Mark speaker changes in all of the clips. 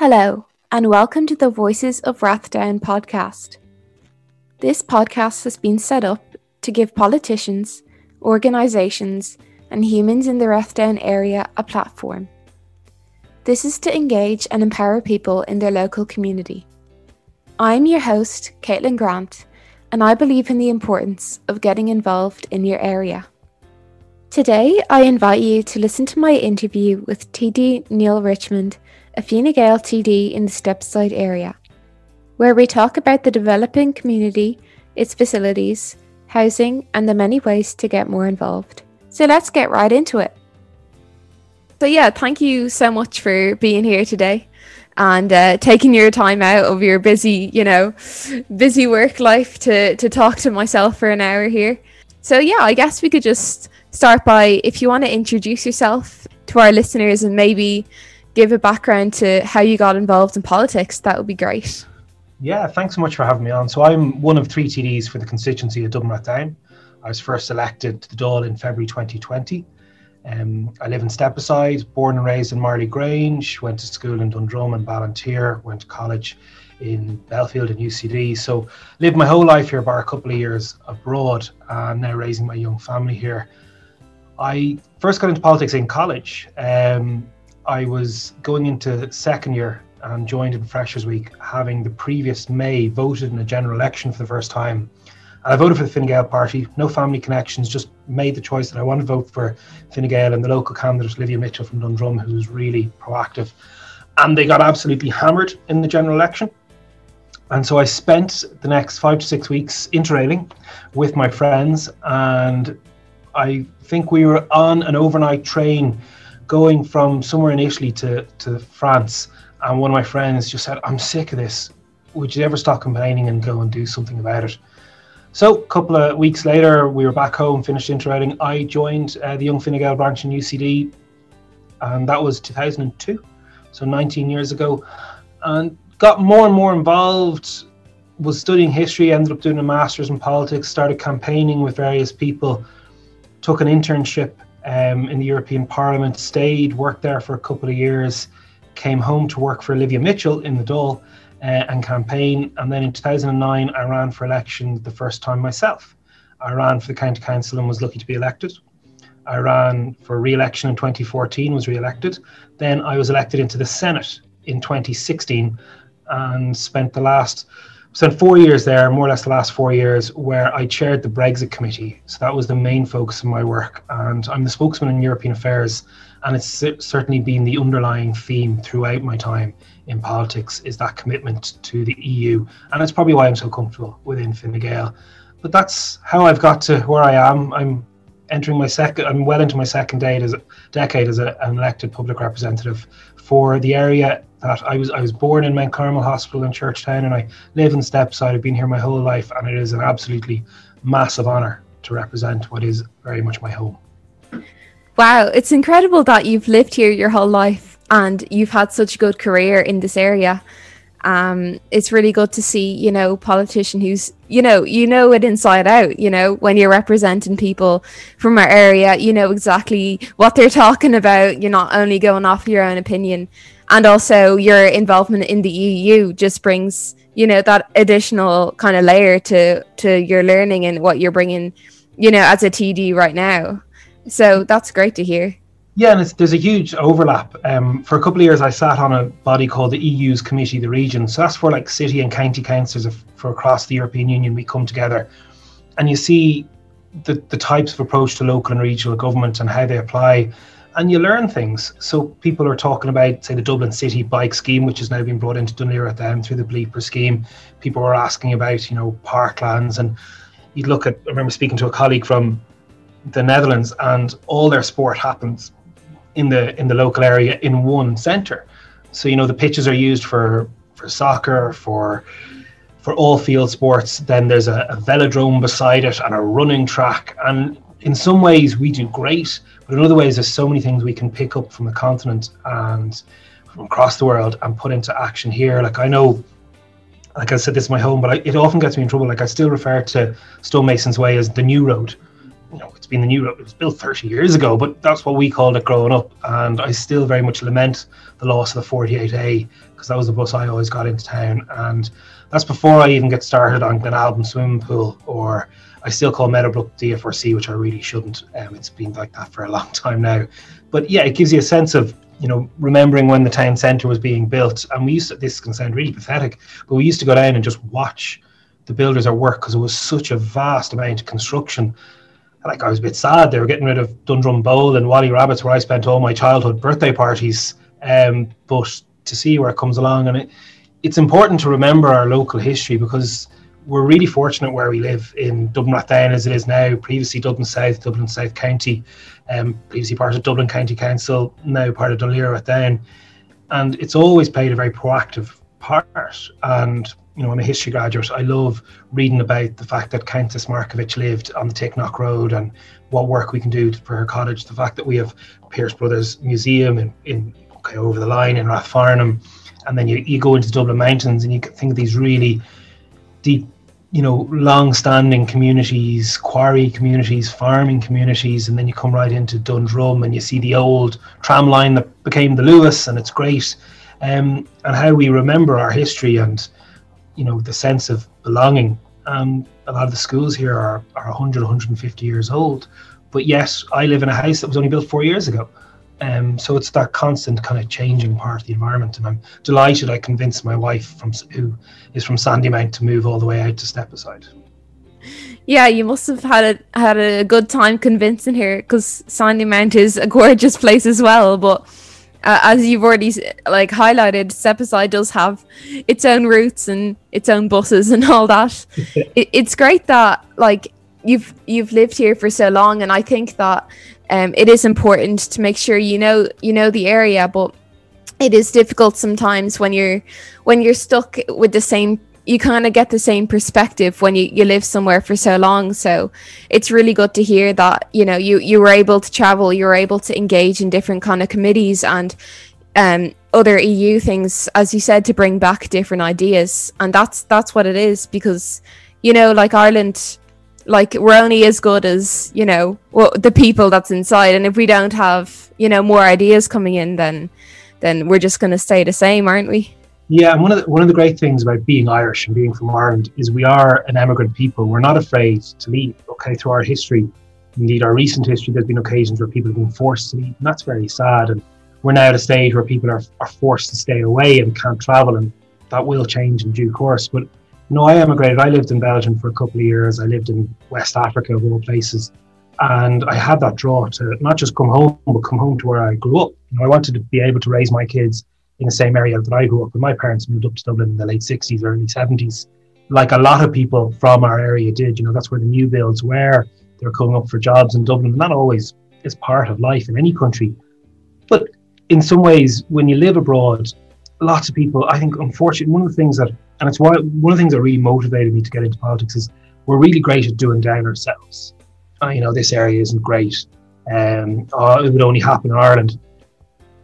Speaker 1: Hello, and welcome to the Voices of Rathdown podcast. This podcast has been set up to give politicians, organisations, and humans in the Rathdown area a platform. This is to engage and empower people in their local community. I'm your host, Caitlin Grant, and I believe in the importance of getting involved in your area. Today, I invite you to listen to my interview with TD Neale Richmond a Fine Gael TD in the Stepside area, where we talk about the developing community, its facilities, housing, and the many ways to get more involved. So let's get right into it. So, yeah, thank you so much for being here today and uh, taking your time out of your busy, you know, busy work life to, to talk to myself for an hour here. So, yeah, I guess we could just start by if you want to introduce yourself to our listeners and maybe give a background to how you got involved in politics, that would be great.
Speaker 2: Yeah, thanks so much for having me on. So I'm one of three TDs for the constituency of Dublin Rathdown. I was first elected to the Dáil in February 2020. Um, I live in Stepaside, born and raised in Marlay Grange, went to school in Dundrum and Ballinteer, went to college in Belfield and UCD. So lived my whole life here, bar a couple of years abroad, and now raising my young family here. I first got into politics in college. Um, I was going into second year and joined in Freshers Week, having the previous May voted in a general election for the first time. And I voted for the Fine Gael party, no family connections, just made the choice that I want to vote for Fine Gael and the local candidate, Livia Mitchell from Dundrum, who was really proactive. And they got absolutely hammered in the general election. And so I spent the next five to six weeks interrailing with my friends. And I think we were on an overnight train going from somewhere in Italy to, to France, and one of my friends just said, I'm sick of this. Would you ever stop complaining and go and do something about it? So, a couple of weeks later, we were back home, finished interrailing. I joined uh, the Young Fine branch in UCD, and that was 2002, so 19 years ago, and got more and more involved. Was studying history, ended up doing a master's in politics, started campaigning with various people, took an internship um, in the European Parliament, stayed, worked there for a couple of years, came home to work for Olivia Mitchell in the Dáil uh, and campaign. And then in 2009, I ran for election the first time myself. I ran for the county council and was lucky to be elected. I ran for re-election in 2014, was re-elected. Then I was elected into the Senate in 2016 and spent the last spent four years there, more or less the last four years, where I chaired the Brexit committee. So that was the main focus of my work. And I'm the spokesman in European affairs. And it's certainly been the underlying theme throughout my time in politics is that commitment to the EU. And that's probably why I'm so comfortable within Fine Gael. But that's how I've got to where I am. I'm entering my second, I'm well into my second decade as, decade as a, an elected public representative for the area that I was I was born in Mount Carmel Hospital in Churchtown and I live in Stepaside. I've been here my whole life and it is an absolutely massive honour to represent what is very much my home.
Speaker 1: Wow, it's incredible that you've lived here your whole life and you've had such a good career in this area. Um, it's really good to see, you know, politician who's, you know, you know it inside out, you know, when you're representing people from our area, you know exactly what they're talking about. You're not only going off your own opinion and also your involvement in the EU just brings you know that additional kind of layer to to your learning and what you're bringing you know as a TD right now. So that's great to hear.
Speaker 2: Yeah and there's a huge overlap. Um, for a couple of years I sat on a body called the EU's Committee of the Region. So that's for like city and county councils of, for across the European Union we come together. And you see the, the types of approach to local and regional government and how they apply and you learn things. So people are talking about, say, the Dublin City bike scheme, which has now been brought into Laoghaire at the end through the Bleeper scheme. People are asking about, you know, parklands, and you'd look at. I remember speaking to a colleague from the Netherlands, and all their sport happens in the in the local area in one centre. So you know the pitches are used for for soccer, for for all field sports. Then there's a, a velodrome beside it and a running track, and in some ways we do great, but in other ways there's so many things we can pick up from the continent and from across the world and put into action here. Like I know, like I said, this is my home, but I, it often gets me in trouble. Like I still refer to Stonemason's Way as the new road you know, it's been the new, road. it was built 30 years ago, but that's what we called it growing up. And I still very much lament the loss of the 48A because that was the bus I always got into town. And that's before I even get started on Glen Glenalbyn swimming pool or I still call Meadowbrook DFRC, which I really shouldn't. Um, it's been like that for a long time now. But yeah, it gives you a sense of you know, remembering when the town centre was being built, and we used to, this can sound really pathetic, but we used to go down and just watch the builders at work because it was such a vast amount of construction. Like I was a bit sad they were getting rid of Dundrum Bowl and Wally Rabbits, where I spent all my childhood birthday parties. Um, but to see where it comes along, and it, it's important to remember our local history because we're really fortunate where we live in Dublin Rathdown as it is now. Previously Dublin South, Dublin South County, um, previously part of Dublin County Council, now part of Laoghaire Rathdown, and it's always played a very proactive part. And you know, I'm a history graduate. I love reading about the fact that Countess Markievicz lived on the Ticknock Road and what work we can do for her cottage. The fact that we have Pearse Brothers Museum in, in okay, over the line in Rathfarnham, and then you, you go into the Dublin Mountains and you think of these really deep, you know, long-standing communities, quarry communities, farming communities, and then you come right into Dundrum and you see the old tram line that became the Luas, and it's great. Um, and how we remember our history and you know the sense of belonging. Um, a lot of the schools here are, are 100, 150 years old, but yet I live in a house that was only built four years ago. Um, so it's that constant kind of changing part of the environment, and I'm delighted I convinced my wife from who is from Sandymount to move all the way out to Stepaside.
Speaker 1: Yeah, you must have had a had a good time convincing her because Sandymount is a gorgeous place as well. But uh, as you've already like highlighted, Stepaside does have its own routes and its own buses and all that. it, it's great that like you've you've lived here for so long, and I think that um, it is important to make sure you know you know the area, but it is difficult sometimes when you're when you're stuck with the same you kind of get the same perspective when you, you live somewhere for so long. So it's really good to hear that you know you you were able to travel you were able to engage in different kind of committees and um other eu things as you said to bring back different ideas. And that's that's what it is because you know like ireland like we're only as good as you know well, the people that's inside. And if we don't have you know more ideas coming in then then we're just going to stay the same aren't we?
Speaker 2: Yeah and one of the, one of the great things about being irish and being from ireland is we are an emigrant people. We're not afraid to leave okay? Through our history indeed our recent history there's been occasions where people have been forced to leave and that's very sad. And we're now at a stage where people are, are forced to stay away and can't travel and that will change in due course. But no, I emigrated. I lived in Belgium for a couple of years. I lived in West Africa, of all places. And I had that draw to not just come home, but come home to where I grew up. You know, I wanted to be able to raise my kids in the same area that I grew up. And my parents moved up to Dublin in the late 60s, early 70s, like a lot of people from our area did. You know, that's where the new builds were. They were coming up for jobs in Dublin. And that always is part of life in any country. But in some ways, when you live abroad, lots of people, I think, unfortunately, one of the things that and it's why one of the things that really motivated me to get into politics is we're really great at doing down ourselves. You know, this area isn't great. Um, oh, it would only happen in Ireland.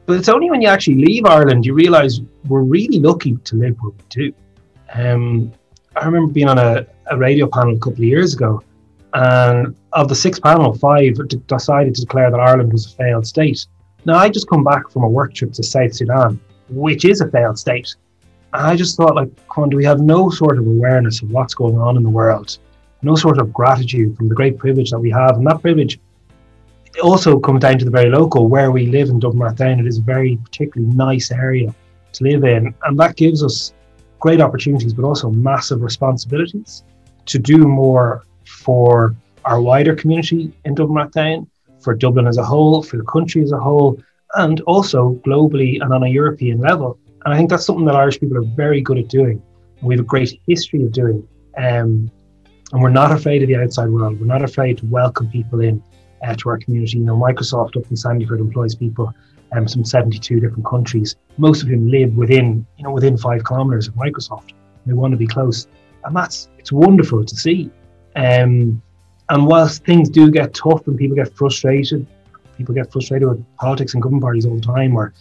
Speaker 2: But it's only when you actually leave Ireland you realise we're really lucky to live where we do. Um, I remember being on a, a radio panel a couple of years ago, and of the six panel, five decided to declare that Ireland was a failed state. Now, I just come back from a work trip to South Sudan, which is a failed state. I just thought, like, come do we have no sort of awareness of what's going on in the world? No sort of gratitude from the great privilege that we have. And that privilege also comes down to the very local where we live in Dublin Rathdown. It is a very particularly nice area to live in. And that gives us great opportunities, but also massive responsibilities to do more for our wider community in Dublin Rathdown, for Dublin as a whole, for the country as a whole, and also globally and on a European level. And I think that's something that Irish people are very good at doing. And we have a great history of doing. Um, and we're not afraid of the outside world. We're not afraid to welcome people in uh, to our community. You know, Microsoft up in Sandyford employs people um, from 72 different countries, most of whom live within, you know, within five kilometers of Microsoft. They want to be close. And that's, it's wonderful to see. Um, and whilst things do get tough and people get frustrated, people get frustrated with politics and government parties all the time, or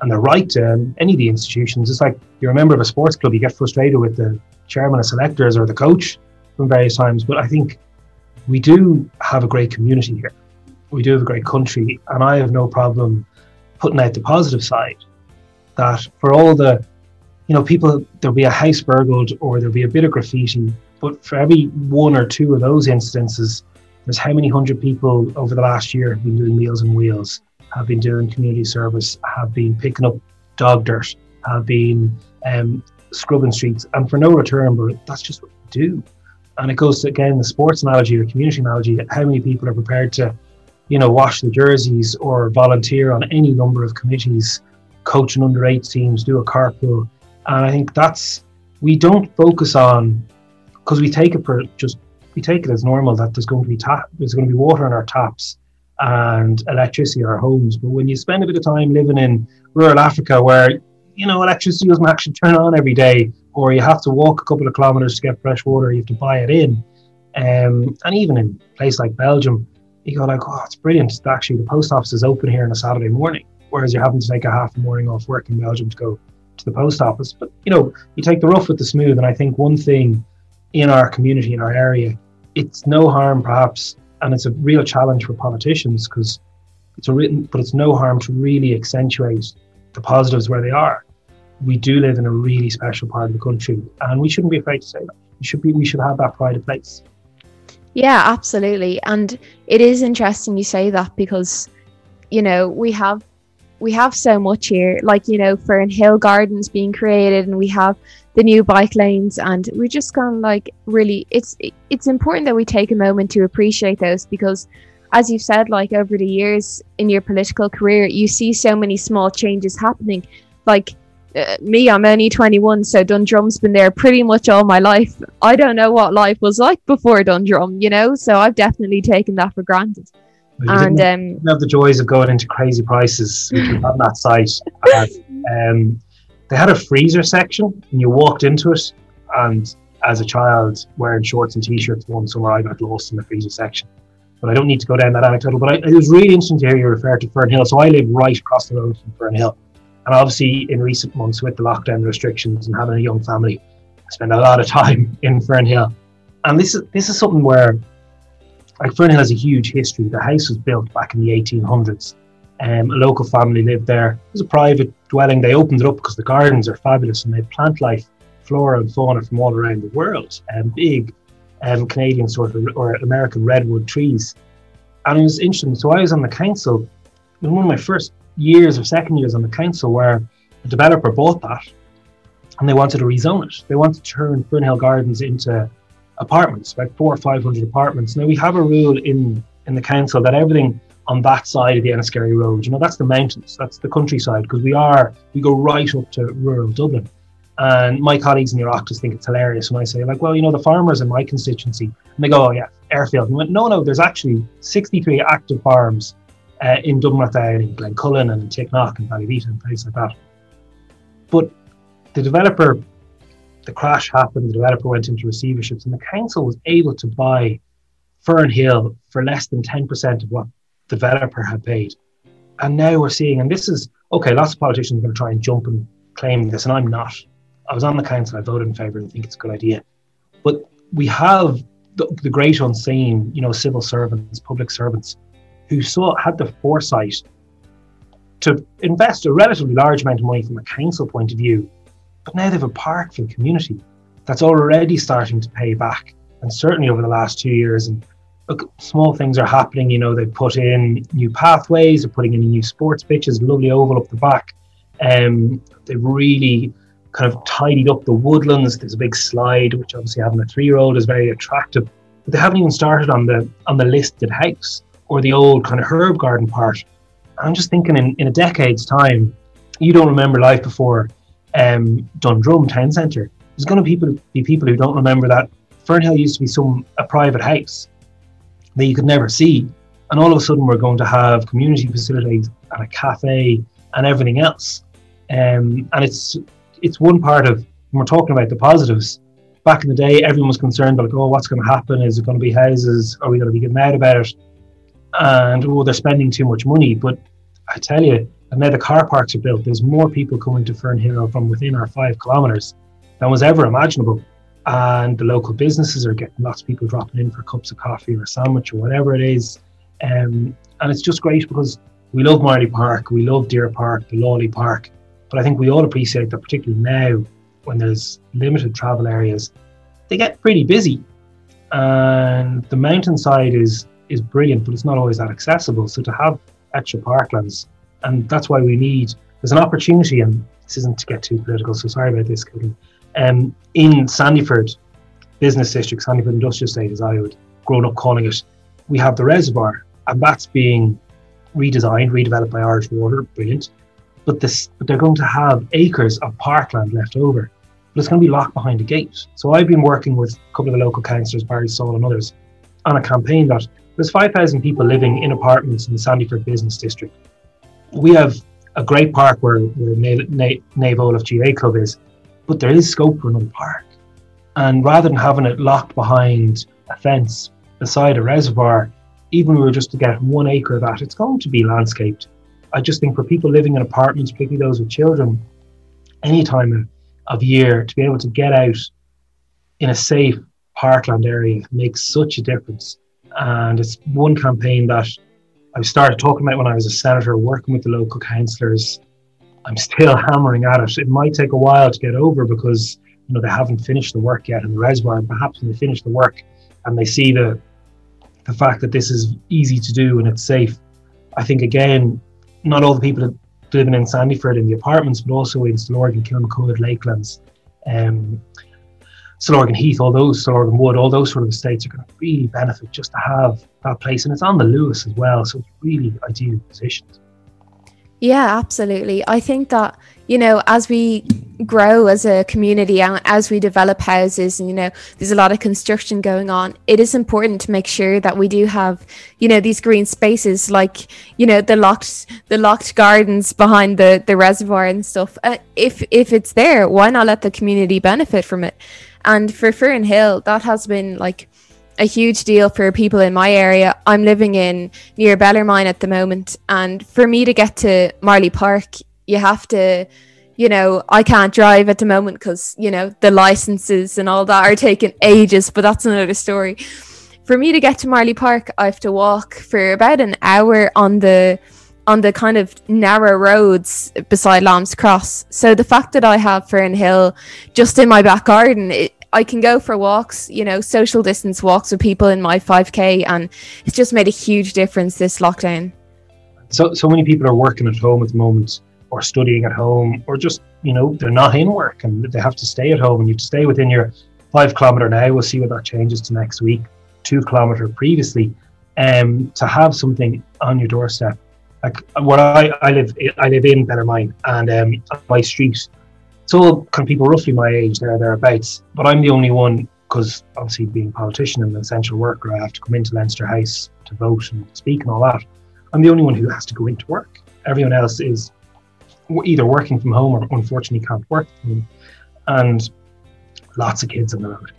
Speaker 2: and they're right any of the institutions. It's like you're a member of a sports club, you get frustrated with the chairman of selectors or the coach from various times. But I think we do have a great community here. We do have a great country, and I have no problem putting out the positive side. That for all the, you know, people there'll be a house burgled or there'll be a bit of graffiti, but for every one or two of those instances, there's how many hundred people over the last year have been doing Meals on Wheels, have been doing community service, have been picking up dog dirt, have been um, scrubbing streets, and for no return, but that's just what we do. And it goes to again the sports analogy or community analogy. How many people are prepared to, you know, wash the jerseys or volunteer on any number of committees, coaching under eight teams, do a carpool, and I think that's we don't focus on because we take it for just we take it as normal that there's going to be tap there's going to be water in our taps and electricity in our homes. But when you spend a bit of time living in rural Africa where you know electricity doesn't actually turn on every day or you have to walk a couple of kilometers to get fresh water, you have to buy it in. Um, and even in a place like Belgium, you go like, oh, it's brilliant. Actually, the post office is open here on a Saturday morning, whereas you're having to take a half a morning off work in Belgium to go to the post office. But you know, you take the rough with the smooth, and I think one thing in our community, in our area, it's no harm perhaps, and it's a real challenge for politicians because it's a written, but it's no harm to really accentuate the positives where they are we do live in a really special part of the country, and we shouldn't be afraid to say that. We should be. We should have that pride of place.
Speaker 1: Yeah, absolutely. And it is interesting you say that because, you know, we have we have so much here. Like you know, Fernhill Gardens being created, and we have the new bike lanes, and we're just of like really. It's it's important that we take a moment to appreciate those because as you've said, like over the years in your political career, you see so many small changes happening. Like uh, me, I'm only 21, so Dundrum's been there pretty much all my life. I don't know what life was like before Dundrum, you know, so I've definitely taken that for granted.
Speaker 2: And um, have the joys of going into crazy prices on that site. And, um, they had a freezer section, and you walked into it, and as a child wearing shorts and t-shirts one summer, I got lost in the freezer section. But I don't need to go down that anecdotal. But I, it was really interesting to hear you refer to Fernhill. So I live right across the road from Fernhill. And obviously, in recent months, with the lockdown restrictions and having a young family, I spend a lot of time in Fernhill. And this is this is something where, like Fernhill has a huge history. The house was built back in the 1800s. Um, a local family lived there. It was a private dwelling. They opened it up because the gardens are fabulous and they plant life, flora and fauna from all around the world. Um, big um, Canadian sort of or American redwood trees. And it was interesting. So I was on the council. in one of my first years or second years on the council where a developer bought that and they wanted to rezone it. They wanted to turn Fernhill Gardens into apartments, about four or five hundred apartments. Now we have a rule in in the council that everything on that side of the Enniskerry Road, you know, that's the mountains, that's the countryside, because we are we go right up to rural Dublin. And my colleagues in the Oireachtas think it's hilarious when I say, like, well, you know, the farmers in my constituency, and they go, oh yeah, airfield. And went, no, no, there's actually 63 active farms uh, in Dublin Rathdown, in Glencullen and in Ticknock and Ballyvita and places like that. But the developer, the crash happened, the developer went into receiverships, and the council was able to buy Fernhill for less than 10% of what the developer had paid. And now we're seeing, and this is okay, lots of politicians are going to try and jump and claim this, and I'm not. I was on the council, I voted in favour, and I think it's a good idea. But we have the, the great unseen, you know, civil servants, public servants who saw had the foresight to invest a relatively large amount of money from a council point of view, but now they have a park for the community that's already starting to pay back. And certainly over the last two years, and look, small things are happening. You know, they put in new pathways, they're putting in new sports pitches, lovely oval up the back. Um, they've really kind of tidied up the woodlands. There's a big slide, which obviously having a three-year-old is very attractive. But they haven't even started on the on the listed house or the old kind of herb garden part. I'm just thinking in, in a decade's time, you don't remember life before um, Dundrum Town Centre. There's going to people, be people who don't remember that Fernhill used to be some a private house that you could never see, and all of a sudden we're going to have community facilities and a cafe and everything else. Um, and it's it's one part of when we're talking about the positives. Back in the day, everyone was concerned about like, oh, what's going to happen? Is it going to be houses? Are we going to be getting mad about it? and oh, they're spending too much money. But I tell you, and now the car parks are built, there's more people coming to Fernhill from within our five kilometres than was ever imaginable. and the local businesses are getting lots of people dropping in for cups of coffee or a sandwich or whatever it is. Um, and it's just great because we love Marlay Park, we love Deer Park, the Lawley Park, but I think we all appreciate that, particularly now when there's limited travel areas, they get pretty busy. And the mountainside is is brilliant, but it's not always that accessible. So to have extra parklands, and that's why we need there's an opportunity, and this isn't to get too political, so sorry about this, Cody. Um, in Sandyford Business District, Sandyford Industrial Estate, as I would grown up calling it, we have the reservoir, and that's being redesigned, redeveloped by Irish Water, brilliant. But this, but they're going to have acres of parkland left over, but it's going to be locked behind a gate. So I've been working with a couple of the local councillors, Barry Saul and others, on a campaign that there's 5,000 people living in apartments in the Sandyford Business District. We have a great park where, where Naomh Olaf GAA Club is, but there is scope for another park. And rather than having it locked behind a fence beside a reservoir, even if we were just to get one acre of that, it's going to be landscaped. I just think for people living in apartments, particularly those with children, any time of year to be able to get out in a safe parkland area makes such a difference. And it's one campaign that I started talking about when I was a senator, working with the local councillors. I'm still hammering at it. It might take a while to get over because you know they haven't finished the work yet in the reservoir. And perhaps when they finish the work and they see the the fact that this is easy to do and it's safe, I think again, not all the people living in Sandyford in the apartments, but also in Stillorgan, Kilmacud, Lakelands, um, Stillorgan Heath, all those, Stillorgan Wood, all those sort of estates are going to really benefit just to have that place. And it's on the Luas as well, so it's really ideally positioned.
Speaker 1: Yeah, absolutely. I think that, you know, as we grow as a community and as we develop houses and, you know, there's a lot of construction going on, it is important to make sure that we do have, you know, these green spaces like, you know, the locked the locked gardens behind the the reservoir and stuff. Uh, if if it's there, why not let the community benefit from it? And for Fernhill, that has been like a huge deal for people in my area. I'm living in near Bellarmine at the moment, and for me to get to Marlay Park, you have to, you know, I can't drive at the moment because you know the licenses and all that are taking ages. But that's another story. For me to get to Marlay Park, I have to walk for about an hour on the on the kind of narrow roads beside Lamb's Cross. So the fact that I have Fernhill just in my back garden, it, I can go for walks, you know, social distance walks with people in my 5K, and it's just made a huge difference this lockdown.
Speaker 2: So, so many people are working at home at the moment, or studying at home, or just, you know, they're not in work and they have to stay at home, and you have to stay within your five kilometer now. We'll see what that changes to next week, two kilometer previously. Um, to have something on your doorstep, like what I, I live, I live in Bellarmine, and um, my street it's all kind of people roughly my age there, thereabouts. But I'm the only one, because obviously being a politician and an essential worker, I have to come into Leinster House to vote and speak and all that. I'm the only one who has to go into work. Everyone else is either working from home or unfortunately can't work. And lots of kids on the road.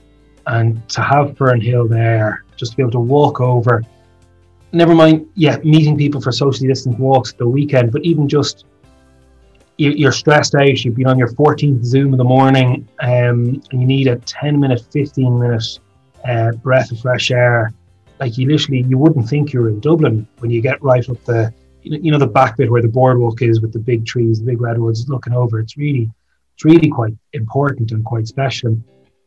Speaker 2: And to have Fernhill there, just to be able to walk over, never mind, yeah, meeting people for socially distant walks at the weekend, but even just you're stressed out, you've been on your 14th Zoom in the morning, um, and you need a 10 minute, 15 minute uh, breath of fresh air. Like you literally, you wouldn't think you're in Dublin when you get right up the, you know, the back bit where the boardwalk is with the big trees, the big redwoods looking over. It's really, it's really quite important and quite special.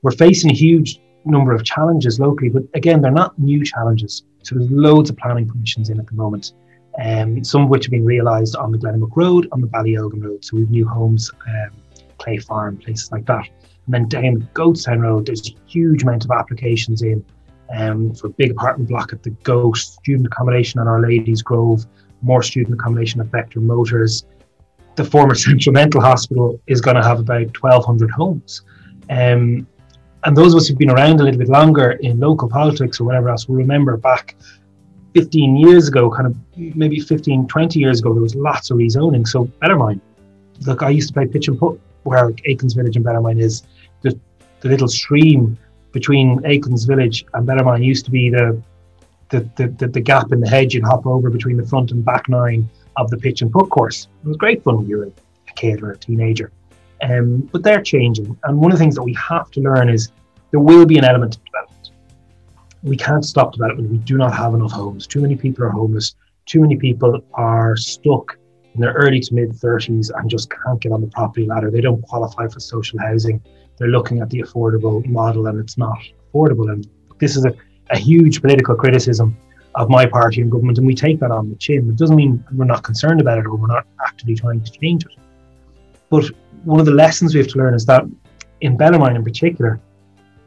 Speaker 2: we're facing a huge number of challenges locally, but again, they're not new challenges. So there's loads of planning permissions in at the moment um, some of which have been realised on the Glenamuck Road, on the Ballyogan Road. So we've new homes, um, Clay Farm, places like that. And then down the Goatstown Road, there's a huge amount of applications in um, for big apartment block at the Goat, student accommodation on Our Lady's Grove, more student accommodation at Vector Motors. The former Central Mental Hospital is going to have about 1,200 homes. Um, and those of us who've been around a little bit longer in local politics or whatever else will remember back 15 years ago, kind of maybe 15, 20 years ago, there was lots of rezoning. So Bellarmine, look, I used to play pitch and putt where Aikens Village and Bellarmine is. The, the little stream between Aikens Village and Bellarmine used to be the the, the, the, the gap in the hedge you'd hop over between the front and back nine of the pitch and putt course. It was great fun when you were a kid or a teenager. Um, but they're changing. And one of the things that we have to learn is there will be an element of development. We can't stop development. We do not have enough homes. Too many people are homeless. Too many people are stuck in their early to mid 30s and just can't get on the property ladder. They don't qualify for social housing. They're looking at the affordable model and it's not affordable. And this is a, a huge political criticism of my party and government, and we take that on the chin. It doesn't mean we're not concerned about it or we're not actively trying to change it. But one of the lessons we have to learn is that in Bellarmine in particular,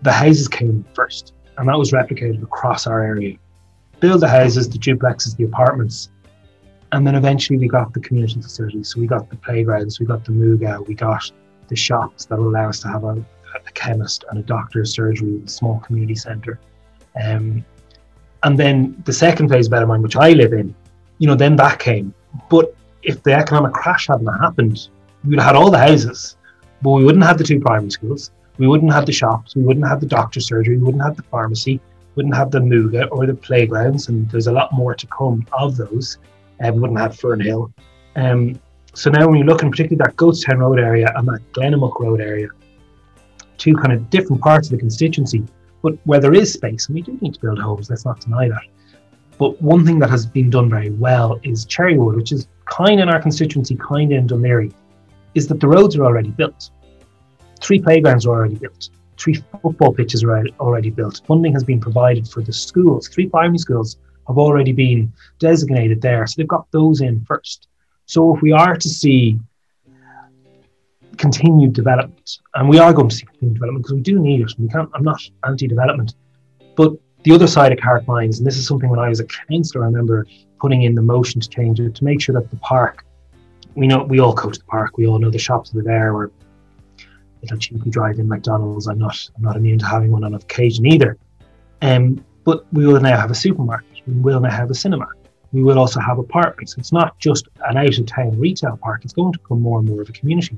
Speaker 2: the houses came first, and that was replicated across our area. Build the houses, the duplexes, the apartments, and then eventually we got the community facilities. So we got the playgrounds, we got the Muga, we got the shops that allow us to have a, a chemist and a doctor's surgery, a small community centre. Um, and then the second phase of Bellarmine, which I live in, you know, then that came. But if the economic crash hadn't happened, we would have had all the houses, but we wouldn't have the two primary schools, we wouldn't have the shops, we wouldn't have the doctor's surgery, we wouldn't have the pharmacy, We wouldn't have the Muga or the playgrounds, and there's a lot more to come of those. Uh, we wouldn't have Fernhill. Um, so now when you look in particularly that Goatstown Road area and that Glenamuck Road area, two kind of different parts of the constituency, but where there is space, and we do need to build homes, let's not deny that. But one thing that has been done very well is Cherrywood, which is kind in our constituency, kind in Laoghaire, is that the roads are already built. Three playgrounds are already built. Three football pitches are already built. Funding has been provided for the schools. Three primary schools have already been designated there. So they've got those in first. So if we are to see continued development, and we are going to see continued development because we do need it. We can't. I'm not anti-development, but the other side of Carrickmines, and this is something when I was a councillor, I remember putting in the motion to change it to make sure that the park. We know we all go to the park. We all know the shops that are there. We're little cheaply drive in McDonald's. I'm not. I'm not immune to having one on occasion either. Um, but we will now have a supermarket. We will now have a cinema. We will also have apartments. It's not just an out of town retail park. It's going to become more and more of a community.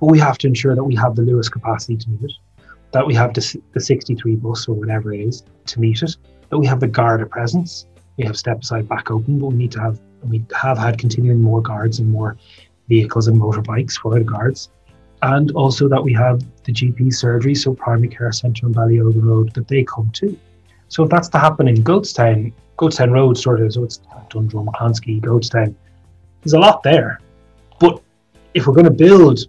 Speaker 2: But we have to ensure that we have the Luas capacity to meet it, that we have the, the 63 bus or whatever it is to meet it, that we have the Garda presence. We have Stepaside back open, but we need to have, we have had continuing more guards and more vehicles and motorbikes for the guards. And also that we have the GP surgery, so primary care centre on Ballyogan Road, that they come to. So if that's to happen in Goatstown, Goatstown Road sort of, so it's Dundrum, Clonskeagh, Goatstown, there's a lot there. But if we're going to build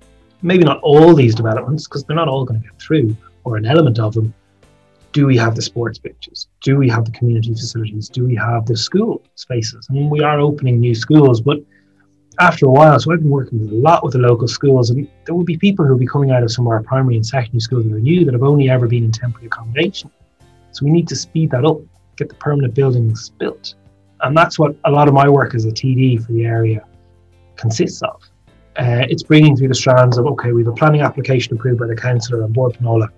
Speaker 2: maybe not all these developments because they're not all going to get through or an element of them do we have the sports pitches? Do we have the community facilities? Do we have the school spaces? I mean, we are opening new schools but after a while so i've been working a lot with the local schools and there will be people who will be coming out of some of our primary and secondary schools that are new that have only ever been in temporary accommodation. So we need to speed that up get the permanent buildings built. And that's what a lot of my work as a td for the area consists of. Uh, it's bringing through the strands of okay, we have a planning application approved by the councillor on Bord Pleanála,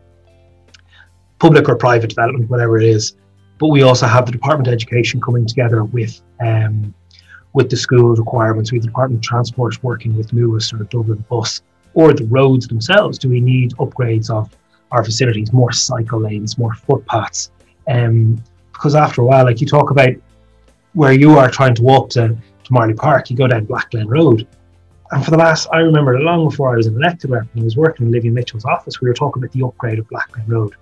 Speaker 2: public or private development, whatever it is. But we also have the Department of Education coming together with um, with the school requirements. We have the Department of Transport working with Luas or Dublin Bus or the roads themselves. Do we need upgrades of our facilities, more cycle lanes, more footpaths? Um, because after a while, like you talk about where you are trying to walk to, to Marlay Park, you go down Blackglen Road and for the last, I remember long before I was an elected rep and I was working in Livy Mitchell's office, we were talking about the upgrade of Blackglen Road.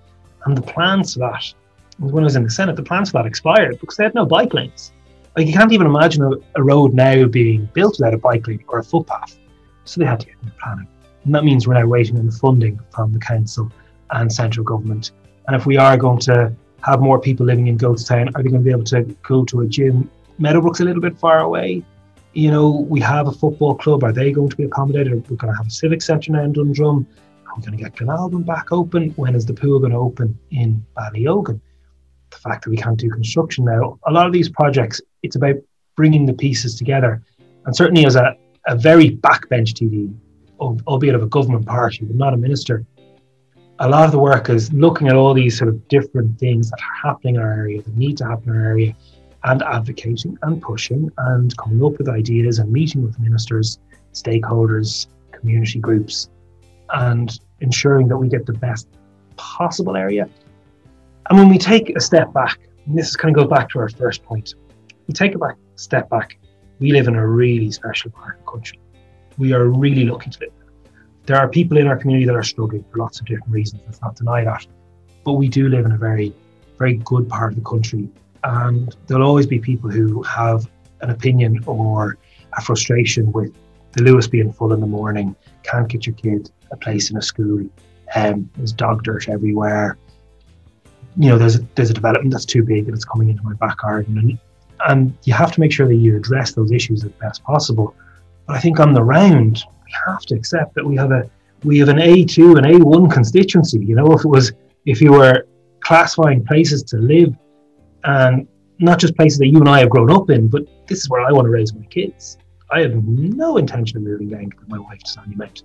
Speaker 2: And the plans for that, when I was in the Senate, the plans for that expired because they had no bike lanes. Like you can't even imagine a, a road now being built without a bike lane or a footpath. So they had to get new planning. And that means we're now waiting on the funding from the council and central government. And if we are going to have more people living in Goatstown, are they going to be able to go to a gym? Meadowbrook's a little bit far away you know, we have a football club. Are they going to be accommodated? We're going to have a civic centre now in Dundrum. We going to get Glenalbyn back open? When is the pool going to open in Ballyogan? The fact that we can't do construction now, a lot of these projects, it's about bringing the pieces together. And certainly as a, a very backbench TD, albeit of a government party, but not a minister, a lot of the work is looking at all these sort of different things that are happening in our area, that need to happen in our area, and advocating and pushing and coming up with ideas and meeting with ministers, stakeholders, community groups, and ensuring that we get the best possible area. And when we take a step back, this is kind of goes back to our first point, we take a back, step back. We live in a really special part of the country. We are really lucky to live there. There are people in our community that are struggling for lots of different reasons. Let's not deny that. but we do live in a very, very good part of the country. And there'll always be people who have an opinion or a frustration with the Luas being full in the morning, can't get your kid a place in a school, um, there's dog dirt everywhere. You know, there's a, there's a development that's too big and it's coming into my back garden, and and you have to make sure that you address those issues as best possible. But I think on the round, we have to accept that we have a we have an A2 and A1 constituency. You know, if it was if you were classifying places to live and not just places that you and I have grown up in, but this is where I want to raise my kids. I have no intention of moving down with my wife to Sandymount.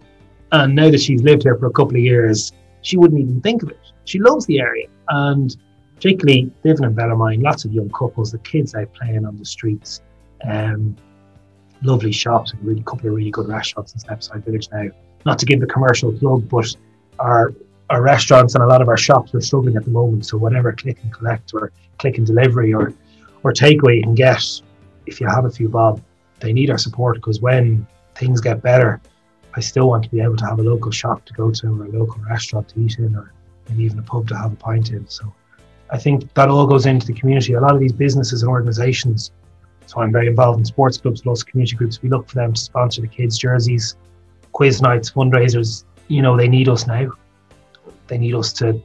Speaker 2: And now that she's lived here for a couple of years, she wouldn't even think of it. She loves the area. And particularly living in Bellarmine, lots of young couples, the kids out playing on the streets, um, lovely shops, a really couple of really good restaurants in Stepside Village now. Not to give the commercial plug, but our our restaurants and a lot of our shops are struggling at the moment. So whatever click and collect or click and delivery or or takeaway you can get, if you have a few bob, they need our support because when things get better, I still want to be able to have a local shop to go to or a local restaurant to eat in or even a pub to have a pint in. So I think that all goes into the community. A lot of these businesses and organizations, so I'm very involved in sports clubs, lots of community groups, we look for them to sponsor the kids' jerseys, quiz nights, fundraisers. You know, they need us now. They need us to,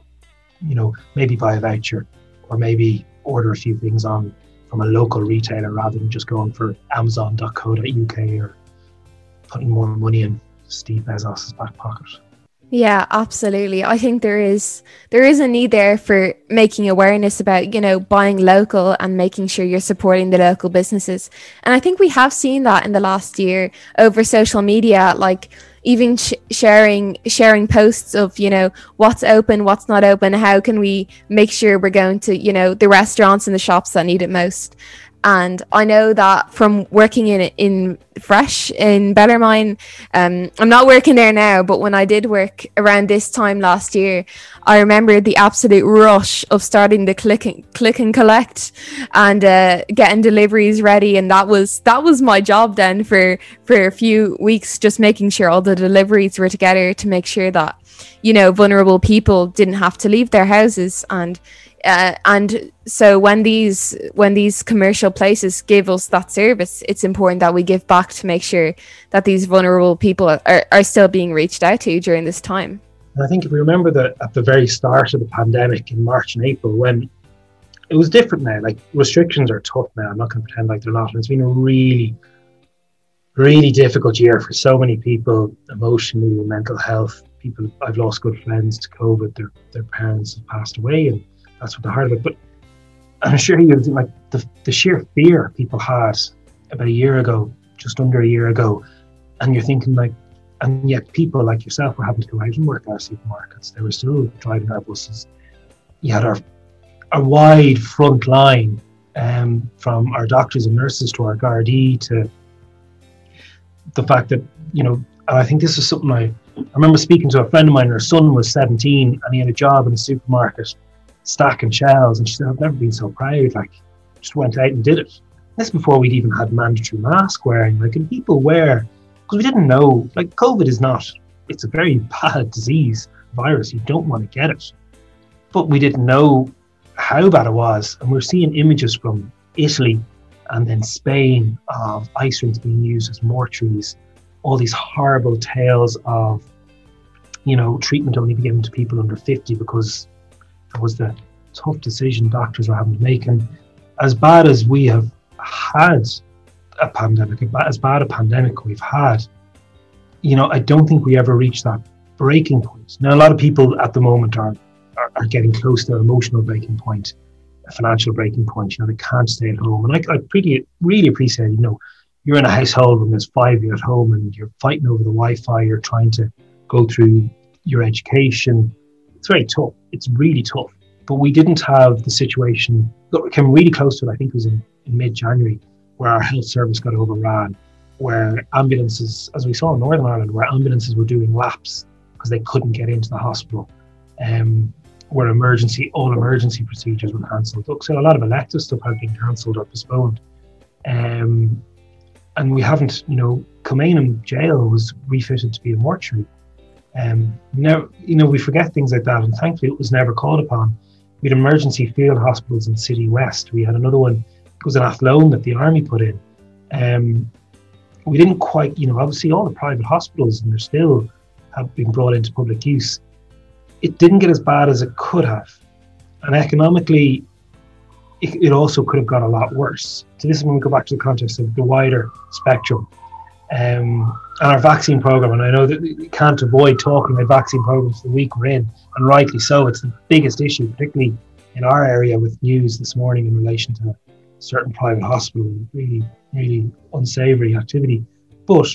Speaker 2: you know, maybe buy a voucher or maybe order a few things on from a local retailer rather than just going for amazon.co.uk or putting more money in Steve Bezos's back pocket.
Speaker 1: Yeah, absolutely. I think there is there is a need there for making awareness about, you know, buying local and making sure you're supporting the local businesses. And I think we have seen that in the last year over social media like even sh- sharing sharing posts of you know what's open what's not open how can we make sure we're going to you know the restaurants and the shops that need it most and I know that from working in in Fresh in Bellarmine, um, I'm not working there now, but when I did work around this time last year, I remember the absolute rush of starting the click and click and collect and uh, getting deliveries ready, and that was that was my job then for for a few weeks, just making sure all the deliveries were together to make sure that you know vulnerable people didn't have to leave their houses. And uh, and so when these when these commercial places give us that service it's important that we give back to make sure that these vulnerable people are, are still being reached out to during this time.
Speaker 2: And i think if we remember that at the very start of the pandemic in march and april when it was different now like restrictions are tough now. I'm not going to pretend like they're not. And it's been a really really difficult year for so many people emotionally mental health people i've lost good friends to covid. Their, their parents have passed away and that's what the heart of it. But I'm sure you like the, the sheer fear people had about a year ago, just under a year ago, and you're thinking like, and yet people like yourself were having to go out and work at our supermarkets. They were still driving our buses. You had our a wide front line um, from our doctors and nurses to our Gardaí to the fact that you know. And I think this is something I I remember speaking to a friend of mine. Her son was 17 and he had a job in a supermarket stacking shells. And she said, I've never been so proud. Like, just went out and did it. This before we'd even had mandatory mask wearing. Like, and people wear, because we didn't know, like, COVID is not, it's a very bad disease, virus. You don't want to get it. But we didn't know how bad it was. And we're seeing images from Italy and then Spain of ice rinks being used as mortuaries, all these horrible tales of, you know, treatment only be given to people under 50 because it was the tough decision doctors were having to make. And as bad as we have had a pandemic, as bad a pandemic we've had, you know, I don't think we ever reached that breaking point. Now, a lot of people at the moment are, are, are getting close to their emotional breaking point, a financial breaking point. You know, they can't stay at home. And I, I pretty, really appreciate, you know, you're in a household and there's five of you at home and you're fighting over the Wi Fi, you're trying to go through your education, it's very tough. It's really tough. But we didn't have the situation that came really close to it. I think it was in, in mid January, where our health service got overrun, where ambulances, as we saw in Northern Ireland, where ambulances were doing laps because they couldn't get into the hospital, um, where emergency all emergency procedures were cancelled. So a lot of elective stuff had been cancelled or postponed. Um, and we haven't, you know, Kilmainham jail was refitted to be a mortuary Um, never, you know, we forget things like that, and thankfully it was never called upon. We had emergency field hospitals in Citywest. We had another one, it was an Athlone that the army put in. Um, we didn't quite, you know, obviously all the private hospitals, and they're still have been brought into public use. It didn't get as bad as it could have, and economically, it, it also could have got a lot worse. So this is when we go back to the context of the wider spectrum. Um, and our vaccine program, and I know that we can't avoid talking about vaccine programs the week we're in, and rightly so. It's the biggest issue, particularly in our area, with news this morning in relation to certain private hospital, really, really unsavoury activity. But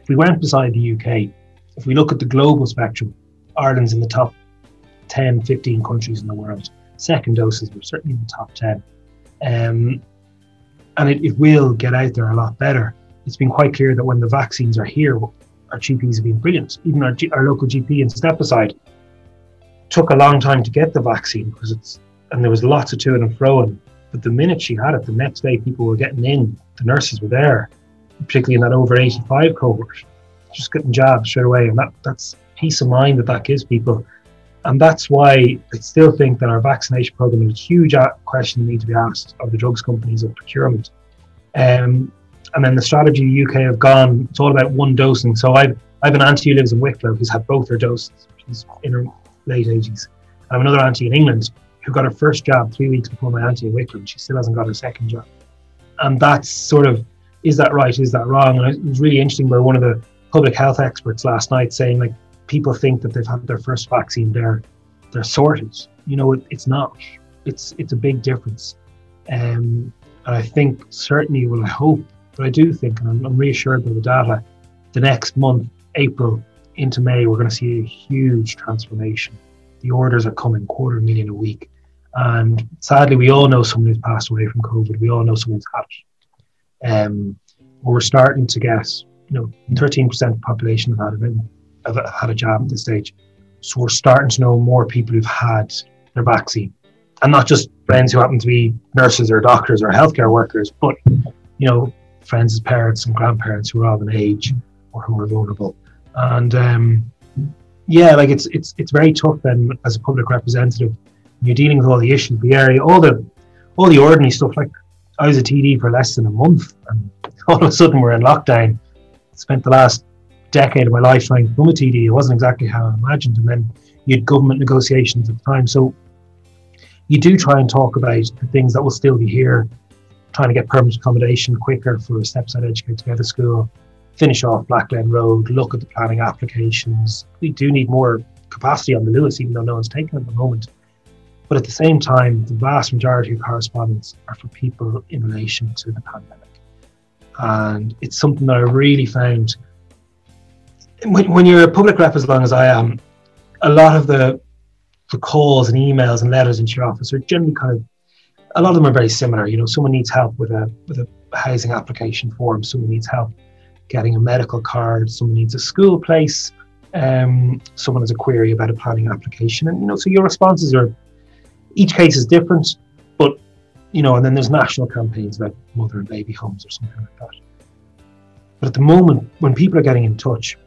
Speaker 2: if we went beside the UK, if we look at the global spectrum, Ireland's in the top 10, 15 countries in the world. Second doses, we're certainly in the top 10. Um, and it, it will get out there a lot better it's been quite clear that when the vaccines are here, our GPs have been brilliant. Even our, G- our local GP in Stepaside took a long time to get the vaccine because it's and there was lots of to and fro. And But the minute she had it, the next day people were getting in. The nurses were there, particularly in that over 85 cohort, just getting jabs straight away. And that, that's peace of mind that that gives people. And that's why I still think that our vaccination program is a huge question that need to be asked of the drugs companies of procurement. Um, and then the strategy UK have gone, it's all about one dosing. So I've, I have an auntie who lives in Wicklow who's had both her doses. She's in her late 80s. I have another auntie in England who got her first job three weeks before my auntie in Wicklow. She still hasn't got her second job. And that's sort of, is that right? Is that wrong? And it was really interesting where one of the public health experts last night saying like people think that they've had their first vaccine, they're they're sorted. You know, it, it's not. It's it's a big difference. Um, and I think certainly, well, I hope but I do think, and I'm, I'm reassured by the data, the next month, April into May, we're going to see a huge transformation. The orders are coming quarter million a week. And sadly, we all know someone who's passed away from COVID. We all know someone's had it. Um, we're starting to get, you know, 13% of the population have had, a, have had a jab at this stage. So we're starting to know more people who've had their vaccine. And not just friends who happen to be nurses or doctors or healthcare workers, but, you know, friends' parents and grandparents who are of an age or who are vulnerable. And um, yeah, like it's it's it's very tough then as a public representative. You're dealing with all the issues, the area, all the all the ordinary stuff. Like I was a TD for less than a month, and all of a sudden we're in lockdown. Spent the last decade of my life trying to become a TD. It wasn't exactly how I imagined, and then you had government negotiations at the time. So you do try and talk about the things that will still be here trying to get permanent accommodation quicker for Stepaside Educate Together School, finish off Blackglen Road, look at the planning applications. We do need more capacity on the Luas, even though no one's taken it at the moment. But at the same time, the vast majority of correspondence are for people in relation to the pandemic. And it's something that I really found when, when you're a public rep as long as I am, a lot of the the calls and emails and letters into your office are generally kind of a lot of them are very similar. You know, someone needs help with a with a housing application form. Someone needs help getting a medical card. Someone needs a school place. Um, someone has a query about a planning application, and you know, so your responses are each case is different, but you know, and then there's national campaigns about mother and baby homes or something like that. But at the moment, when people are getting in touch,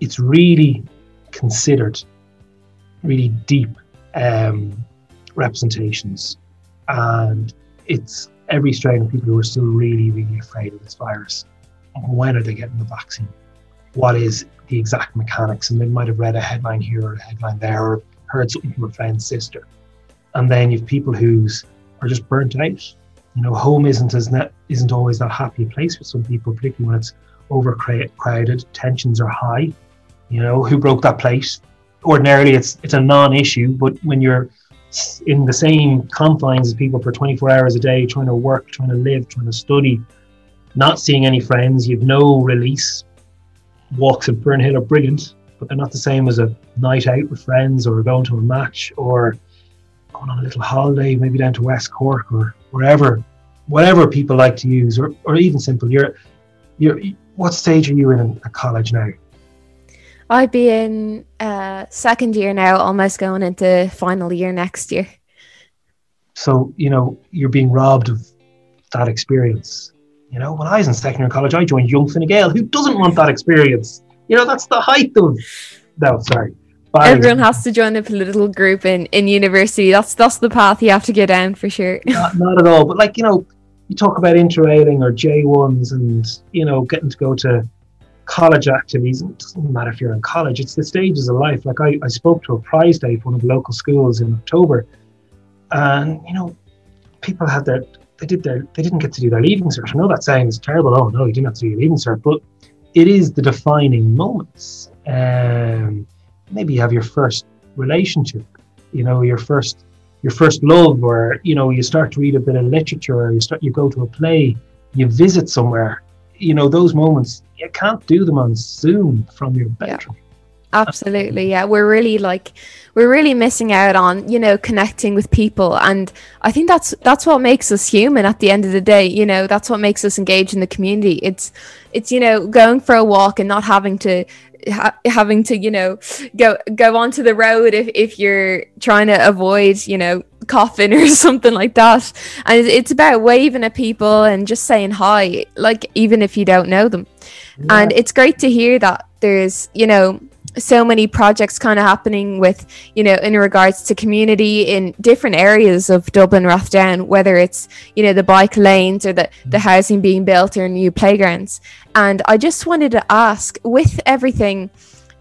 Speaker 2: it's really considered, really deep um, representations. And it's every strain of people who are still really, really afraid of this virus. When are they getting the vaccine? What is the exact mechanics? And they might have read a headline here or a headline there or heard something from a friend's sister. And then you've people who's are just burnt out. You know, home isn't as net, isn't always that happy place for some people, particularly when it's overcrowded, tensions are high. You know, who broke that plate? Ordinarily, it's it's a non-issue, but when you're in the same confines as people for 24 hours a day, trying to work, trying to live, trying to study, not seeing any friends. You've no release. Walks in Fernhill are brilliant, but they're not the same as a night out with friends or going to a match or going on a little holiday, maybe down to West Cork or wherever, whatever people like to use, or, or even simple. You're, you're, what stage are you in at college now?
Speaker 1: I'd be in uh, second year now, almost going into final year next year.
Speaker 2: So, you know, you're being robbed of that experience. You know, when I was in second year college, I joined Young Fine Gael. Who doesn't want that experience? You know, that's the height of. No, sorry.
Speaker 1: Bad Everyone has to join a political group in, in university. That's that's the path you have to go down for sure.
Speaker 2: Not, not at all. But like you know, you talk about interrailing or J1s, and you know, getting to go to college activities. It doesn't matter if you're in college; it's the stages of life. Like I, I spoke to a prize day for one of the local schools in October, and you know, people had their they did their they didn't get to do their leaving cert. I know that sounds terrible. Oh no, you didn't have to do your leaving cert, but it is the defining moments. Um, maybe you have your first relationship, you know, your first your first love, or you know, you start to read a bit of literature, or you start you go to a play, you visit somewhere. You know, those moments you can't do them on Zoom from your bedroom.
Speaker 1: Absolutely, yeah. We're really like we're really missing out on you know connecting with people. And i think that's that's what makes us human at the end of the day you know. That's what makes us engage in the community. It's it's you know going for a walk and not having to ha- having to you know go go onto the road if, if you're trying to avoid you know coughing or something like that. And it's about waving at people and just saying hi like even if you don't know them. Yeah. and it's great to hear that there's you know so many projects kind of happening with you know in regards to community in different areas of dublin rathdown whether it's you know the bike lanes or the, mm. the housing being built or new playgrounds. And i just wanted to ask with everything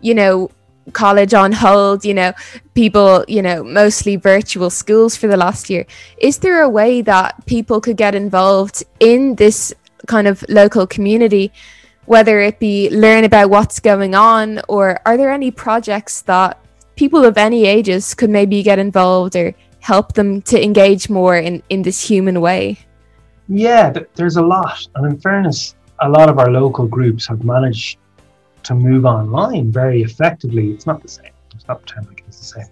Speaker 1: you know college on hold you know people you know mostly virtual schools for the last year is there a way that people could get involved in this kind of local community whether it be learn about what's going on or are there any projects that people of any ages could maybe get involved or help them to engage more in, in this human way?
Speaker 2: Yeah, there's a lot. And in fairness, a lot of our local groups have managed to move online very effectively. It's not the same. It's not pretend like it's the same.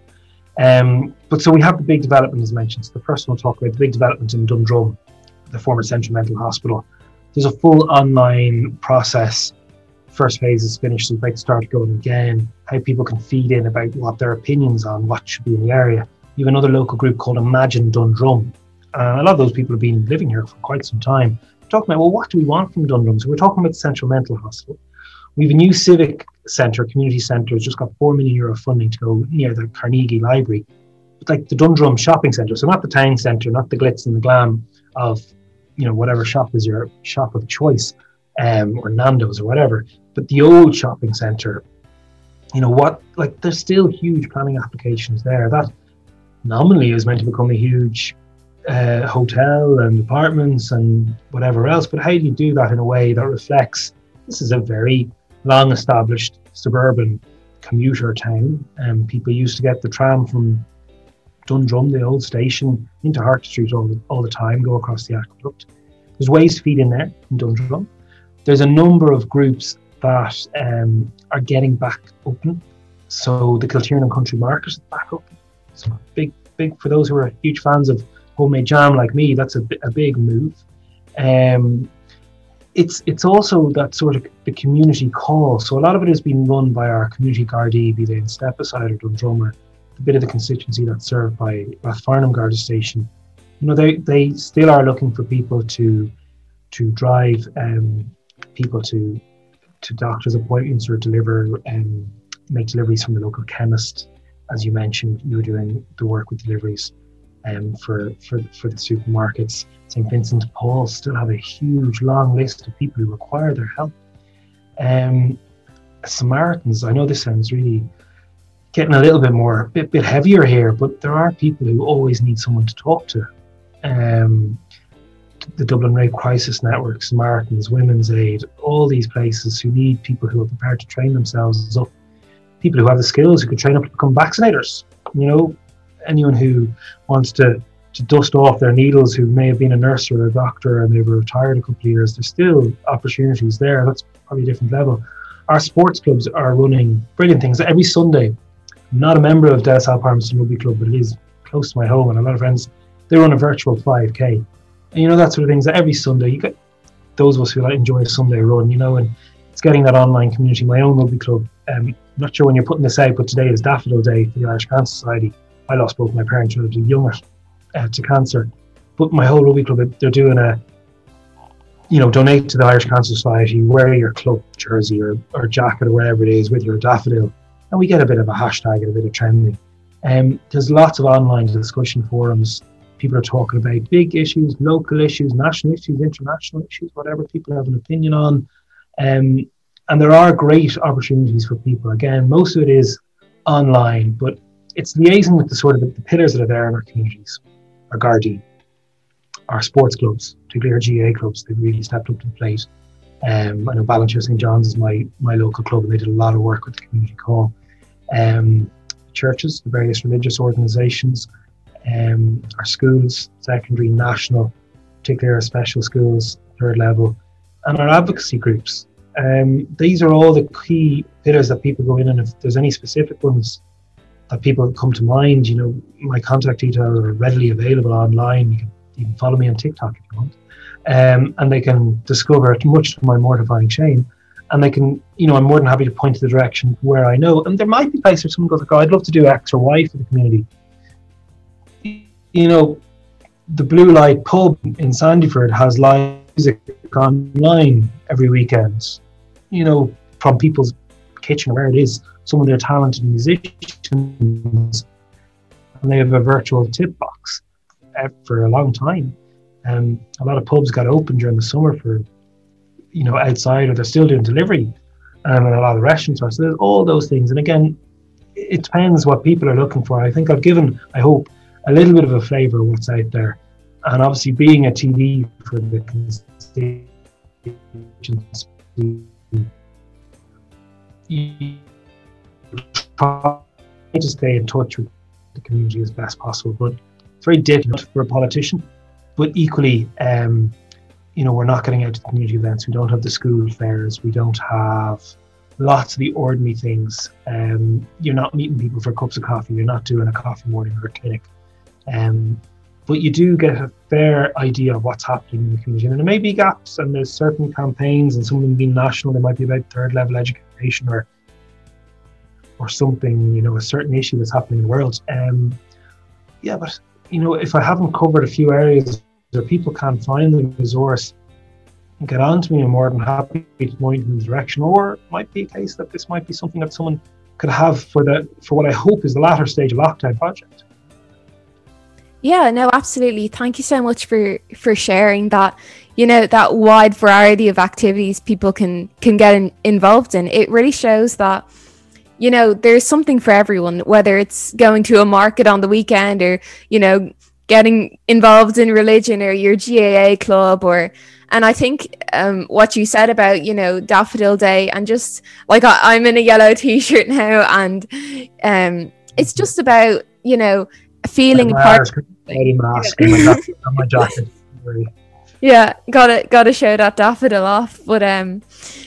Speaker 2: Um, but so we have the big development, as mentioned. So the first one we'll talk about the big development in Dundrum, the former Central Mental Hospital there's a full online process. First phase is finished, so we'd start going again. How people can feed in about what their opinions on what should be in the area. You have another local group called Imagine Dundrum. And a lot of those people have been living here for quite some time. We're talking about, well, what do we want from Dundrum? So we're talking about the Central Mental Hospital. We have a new civic centre, community centre, has just got 4 million euro funding to go near the Carnegie Library. But like the Dundrum shopping centre, so not the town centre, not the glitz and the glam of you know whatever shop is your shop of choice, um, or Nando's or whatever. But the old shopping centre, you know what? Like there's still huge planning applications there. That nominally is meant to become a huge uh, hotel and apartments and whatever else. But how do you do that in a way that reflects this is a very long established suburban commuter town and people used to get the tram from Dundrum, the old station, into Harcourt Street all the, all the time, go across the aqueduct. There's ways to feed in there in Dundrum. There's a number of groups that um, are getting back open. So the Kiltiernan Country Market is back open. So big, big for those who are huge fans of homemade jam like me. That's a, a big move. Um, it's it's also that sort of the community call. So a lot of it has been run by our community Gardaí, be they in Stepaside or Dundrum or a bit of the constituency that's served by Rathfarnham Garda Station, you know, they, they still are looking for people to to drive um, people to to doctor's appointments or deliver um, make deliveries from the local chemist. As you mentioned, you were doing the work with deliveries um, for, for for the supermarkets. St Vincent Paul still have a huge long list of people who require their help. Um, Samaritans, I know this sounds really getting a little bit more, bit, bit heavier here, but there are people who always need someone to talk to. Um, the Dublin Rape Crisis Network, Samaritans, Women's Aid, all these places who need people who are prepared to train themselves up, people who have the skills who could train up to become vaccinators. You know, anyone who wants to to dust off their needles who may have been a nurse or a doctor and they were retired a couple of years, there's still opportunities there. That's probably a different level. Our sports clubs are running brilliant things every Sunday not a member of La Salle Rugby Club, but it is close to my home, and a lot of friends they run a virtual 5k. And you know that sort of things. That every Sunday, you get those of us who like enjoy a Sunday run, you know, and it's getting that online community. My own rugby club. Um, I'm not sure when you're putting this out, but today is Daffodil Day for the Irish Cancer Society. I lost both my parents when I was younger uh, to cancer, but my whole rugby club they're doing a you know, donate to the Irish Cancer Society, wear your club jersey or, or jacket or whatever it is with your daffodil, and we get a bit of a hashtag and a bit of trending. Um, there's lots of online discussion forums. People are talking about big issues, local issues, national issues, international issues, whatever people have an opinion on. Um, and there are great opportunities for people. Again, most of it is online, but it's liaising with the sort of the, the pillars that are there in our communities, our Gardaí, our sports clubs, particularly our GAA clubs. They've really stepped up to the plate. Um, I know Ballinteer St John's is my my local club, and they did a lot of work with the community call. Um, churches, the various religious organisations, um, our schools, secondary, national, particularly our special schools, third level, and our advocacy groups. Um, these are all the key pillars that people go in, and if there's any specific ones that people come to mind, you know, my contact details are readily available online. You can follow me on TikTok if you want, um, and they can discover much to my mortifying shame. And they can, you know, I'm more than happy to point to the direction where I know. And there might be places where someone goes, like, oh, I'd love to do X or Y for the community. You know, the Blue Light pub in Sandyford has live music online every weekend you know, from people's kitchen or where it is, some of their talented musicians, and they have a virtual tip box uh, for a long time. Um, a lot of pubs got open during the summer for, you know, outside, or they're still doing delivery, um, and a lot of restaurants are. So there's all those things. And again, it depends what people are looking for. I think I've given, I hope, a little bit of a flavour of what's out there. And obviously, being a TD for the constituents you try to stay in touch with the community as best possible, but it's very difficult for a politician. But equally, um, you know, we're not getting out to the community events. We don't have the school fairs. We don't have lots of the ordinary things. Um, you're not meeting people for cups of coffee. You're not doing a coffee morning or a clinic. Um, but you do get a fair idea of what's happening in the community. And there may be gaps, and there's certain campaigns, and some of them being national. They might be about third level education or or something, you know, a certain issue that's happening in the world. Um, yeah, but you know, if I haven't covered a few areas where people can't find the resource and get on to me, I'm more than happy to point in the direction. Or it might be a case that this might be something that someone could have for the for what I hope is the latter stage of lockdown project.
Speaker 1: Yeah, no, absolutely. Thank you so much for for sharing that. You know that wide variety of activities people can can get in, involved in. It really shows that you know there's something for everyone. Whether it's going to a market on the weekend or you know getting involved in religion or your GAA club or and I think um, what you said about you know Daffodil Day and just like I, am in a yellow t-shirt now and um, it's just about you know feeling part mask my, my jacket. Yeah, gotta gotta show that daffodil off. But um,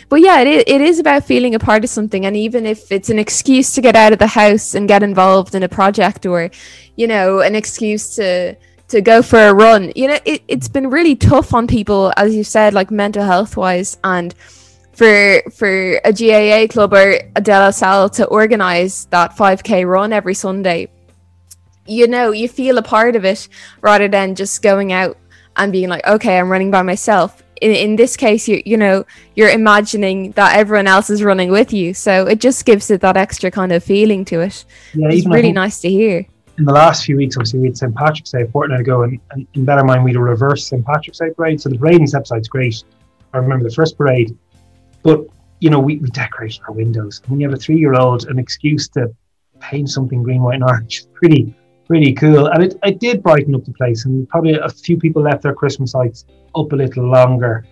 Speaker 1: but yeah, it is, it is about feeling a part of something, and even if it's an excuse to get out of the house and get involved in a project, or you know, an excuse to to go for a run, you know, it, it's been really tough on people, as you said, like mental health wise, and for for a GAA club or a De La Salle to organize that 5k run every Sunday you know, you feel a part of it rather than just going out and being like, okay, I'm running by myself. In, in this case, you you know, you're imagining that everyone else is running with you, so it just gives it that extra kind of feeling to it. Yeah, it's really nice to hear.
Speaker 2: In the last few weeks, obviously, we had St. Patrick's Day a fortnight ago, and, and in Bellarmine, we had a reverse St. Patrick's Day parade. So the parade in Stepaside's great. I remember the first parade, but you know, we, we decorated our windows. When you have a three year old, an excuse to paint something green, white, and orange, pretty really cool. And it, it did brighten up the place, and probably a few people left their Christmas lights up a little longer.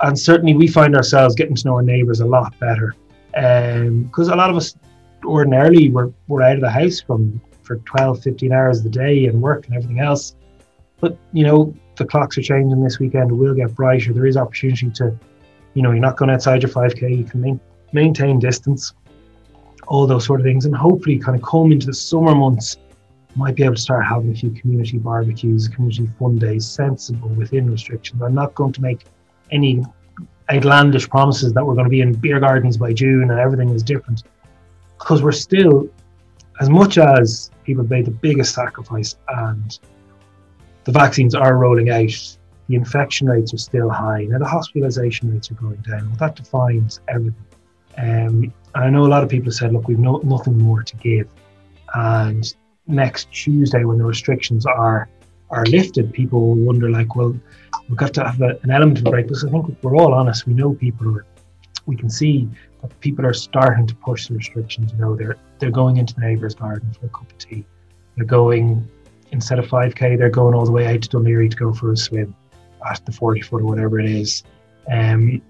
Speaker 2: And certainly, we find ourselves getting to know our neighbours a lot better. Because um, a lot of us ordinarily we're, we're out of the house from for 12, 15 hours a day and work and everything else. But, you know, the clocks are changing this weekend. It will get brighter. There is opportunity to, you know, you're not going outside your 5K. You can main, maintain distance, all those sort of things. And hopefully, kind of come into the summer months might be able to start having a few community barbecues, community fun days, sensible within restrictions. I'm not going to make any outlandish promises that we're going to be in beer gardens by June and everything is different. Because we're still, as much as people made the biggest sacrifice and the vaccines are rolling out, the infection rates are still high. Now the hospitalisation rates are going down. Well, that defines everything. Um, and I know a lot of people said, look, we've no, nothing more to give. And next Tuesday, when the restrictions are are lifted, people will wonder, like, well, we've got to have a, an element of a break. Because I think we're all honest, we know people are, we can see that people are starting to push the restrictions. You know, they're they're going into the neighbour's garden for a cup of tea. They're going instead of 5k, they're going all the way out to Laoghaire to go for a swim at the 40 foot or whatever it is. Um,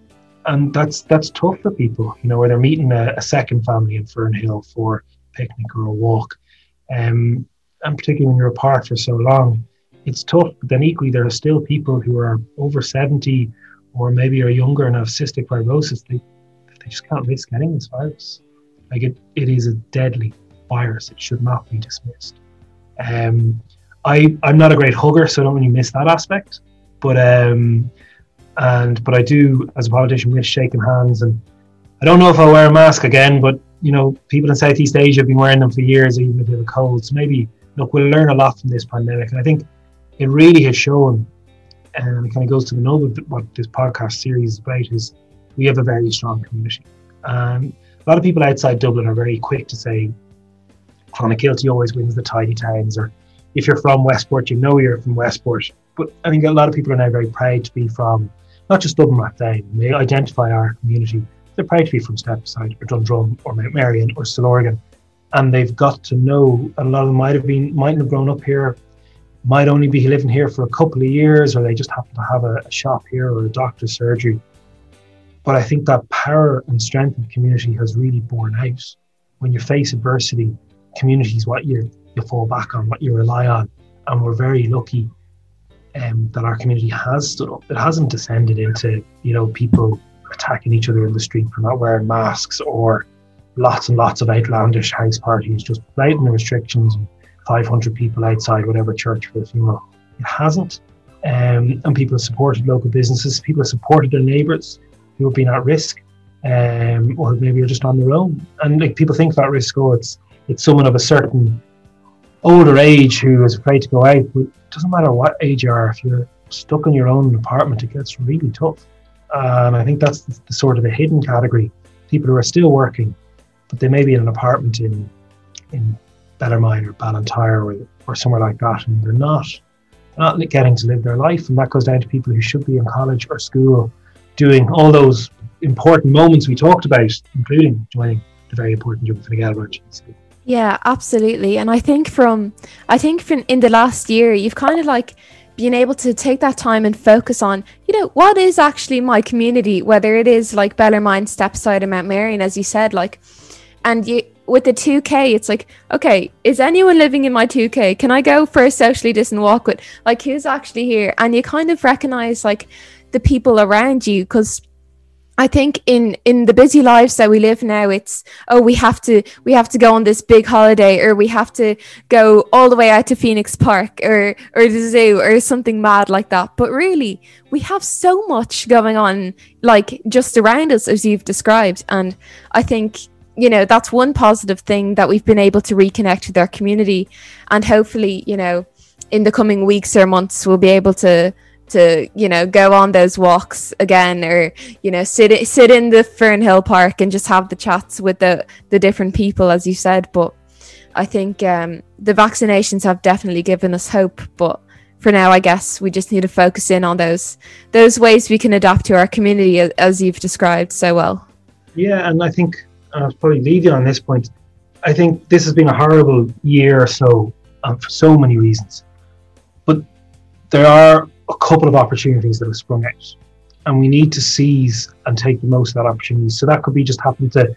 Speaker 2: and that's that's tough for people, you know, where they're meeting a, a second family in Fernhill for a picnic or a walk. Um, and particularly when you're apart for so long, it's tough. But then equally, there are still people who are over 70 or maybe are younger and have cystic fibrosis. They, they just can't risk getting this virus. Like it, it is a deadly virus. It should not be dismissed. Um, I, I'm not a great hugger, so I don't really miss that aspect. But um, and but I do, as a politician, miss shaking hands. And I don't know if I'll wear a mask again, but you know, people in Southeast Asia have been wearing them for years, even if they have a cold. So maybe look, we'll learn a lot from this pandemic. And I think it really has shown, and it kind of goes to the nub of what this podcast series is about, is we have a very strong community. A lot of people outside Dublin are very quick to say, Clonakilty always wins the tidy towns, or if you're from Westport, you know you're from Westport. But I think a lot of people are now very proud to be from not just Dublin Rathdown. They identify our community. They're proud to be from Stepaside or Dundrum or Mount Merrion or Stillorgan. And they've got to know, a lot of them might have been, mightn't have grown up here, might only be living here for a couple of years, or they just happen to have a, a shop here or a doctor's surgery. But I think that power and strength of community has really borne out. When you face adversity, community is what you, you fall back on, what you rely on. And we're very lucky um, that our community has stood up. It hasn't descended into you know people attacking each other in the street for not wearing masks or lots and lots of outlandish house parties just the restrictions. 500 people outside whatever church for a funeral. It hasn't. Um, and people have supported local businesses. People have supported their neighbours who have been at risk, um, or maybe are just on their own. And like people think that risk, oh, it's it's someone of a certain older age who is afraid to go out, but it doesn't matter what age you are, if you're stuck in your own apartment, it gets really tough. And I think that's the, the sort of a hidden category. People who are still working, but they may be in an apartment in in Bellarmine or Ballinteer or, or somewhere like that, and they're not not getting to live their life. And that goes down to people who should be in college or school doing all those important moments we talked about, including joining the very important Young Fine Gael
Speaker 1: yeah, absolutely. And I think from I think from in the last year, you've kind of like been able to take that time and focus on, you know, what is actually my community, whether it is like Bellarmine, Stepaside, and Mount Merrion, as you said, like, and you with the 2K, it's like, okay, is anyone living in my 2K? Can I go for a socially distant walk with, like, who's actually here? And you kind of recognize, like, the people around you because I think in in the busy lives that we live now, it's oh we have to we have to go on this big holiday, or we have to go all the way out to Phoenix Park, or or the zoo, or something mad like that. But really, we have so much going on, like just around us, as you've described, and I think you know that's one positive thing that we've been able to reconnect with our community, and hopefully, you know, in the coming weeks or months, we'll be able to to you know go on those walks again or you know sit sit in the Fernhill Park and just have the chats with the the different people as you said. But I think um, the vaccinations have definitely given us hope. But for now I guess we just need to focus in on those those ways we can adapt to our community as you've described so well.
Speaker 2: Yeah and I think I'll probably leave you on this point I think this has been a horrible year or so um, for so many reasons. But there are a couple of opportunities that have sprung out and we need to seize and take the most of that opportunity. So that could be just happen to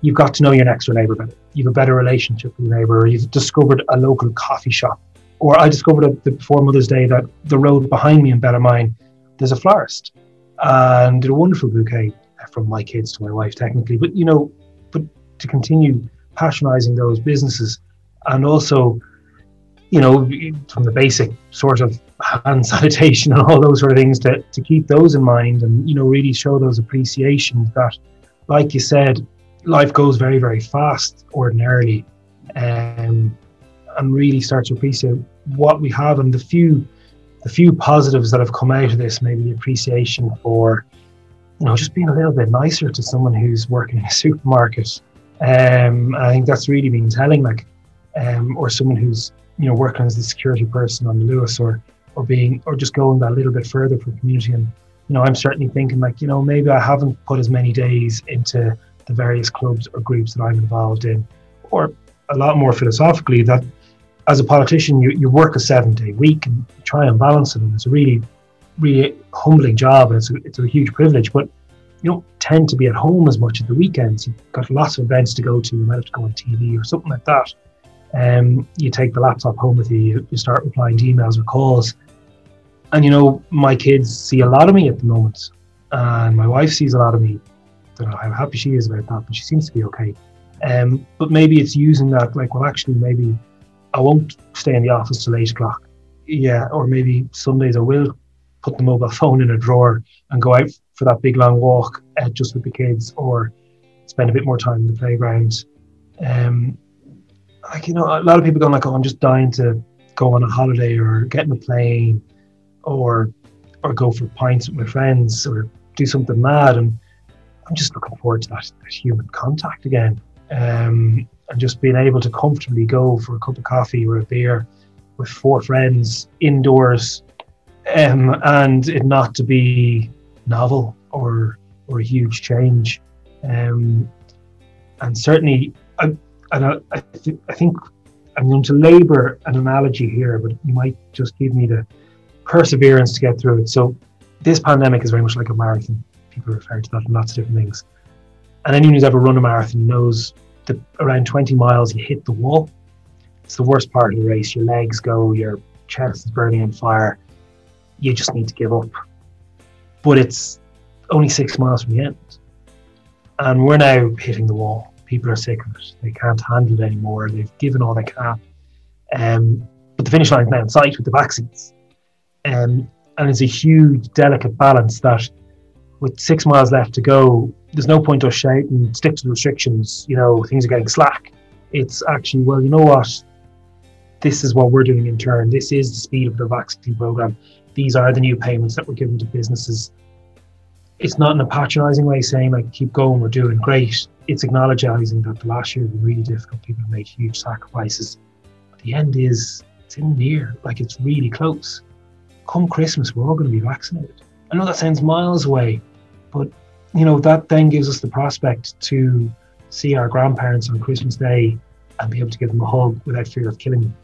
Speaker 2: you've got to know your next door neighbour better. You've a better relationship with your neighbour, or you've discovered a local coffee shop. Or I discovered before Mother's Day that the road behind me in Bellarmine, there's a florist and a wonderful bouquet from my kids to my wife, technically. But you know, but to continue patronizing those businesses and also you know, from the basic sort of hand sanitation and all those sort of things to, to keep those in mind and, you know, really show those appreciations that, like you said, life goes very, very fast ordinarily um, and really start to appreciate what we have and the few the few positives that have come out of this, maybe the appreciation for, you know, just being a little bit nicer to someone who's working in a supermarket. Um, I think that's really been telling, like, um, or someone who's you know working as the security person on the Luas or or being or just going that little bit further for community. And you know, I'm certainly thinking like, you know, maybe I haven't put as many days into the various clubs or groups that I'm involved in, or a lot more philosophically that as a politician, you, you work a seven day week and try and balance it. And it's a really, really humbling job and it's a, it's a huge privilege. But you don't tend to be at home as much at the weekends. You've got lots of events to go to. You might have to go on TV or something like that. Um, you take the laptop home with you, you, start replying to emails or calls. And you know, my kids see a lot of me at the moment. And my wife sees a lot of me. I don't know how happy she is about that, but she seems to be okay. Um, but maybe it's using that, like, well, actually, maybe I won't stay in the office till eight o'clock. Yeah, or maybe some days I will put the mobile phone in a drawer and go out for that big long walk uh, just with the kids, or spend a bit more time in the playground. Um, like you know, a lot of people going like, "Oh, I'm just dying to go on a holiday or get in a plane, or or go for pints with my friends, or do something mad." And I'm just looking forward to that, that human contact again. Um, and just being able to comfortably go for a cup of coffee or a beer with four friends indoors um, and it not to be novel or or a huge change um, and certainly I, and I, I, th- I think I'm going to labour an analogy here but you might just give me the perseverance to get through it so this pandemic is very much like a marathon people refer to that in lots of different things and anyone who's ever run a marathon knows that around 20 miles, you hit the wall. It's the worst part of the race. Your legs go, your chest is burning on fire. You just need to give up. But it's only six miles from the end. And we're now hitting the wall. People are sick of it. They can't handle it anymore. They've given all they can. Um, but the finish line is now in sight with the vaccines. Um, and it's a huge, delicate balance that with six miles left to go, there's no point us shouting, stick to the restrictions, you know, things are getting slack. It's actually, well, you know what? This is what we're doing in turn. This is the speed of the vaccine program. These are the new payments that we're giving to businesses. It's not in a patronizing way saying, like, keep going, we're doing great. It's acknowledging that the last year was really difficult. People made huge sacrifices. But the end is, it's in near, like, it's really close. Come Christmas, we're all going to be vaccinated. I know that sounds miles away, but you know, that then gives us the prospect to see our grandparents on Christmas Day and be able to give them a hug without fear of killing them,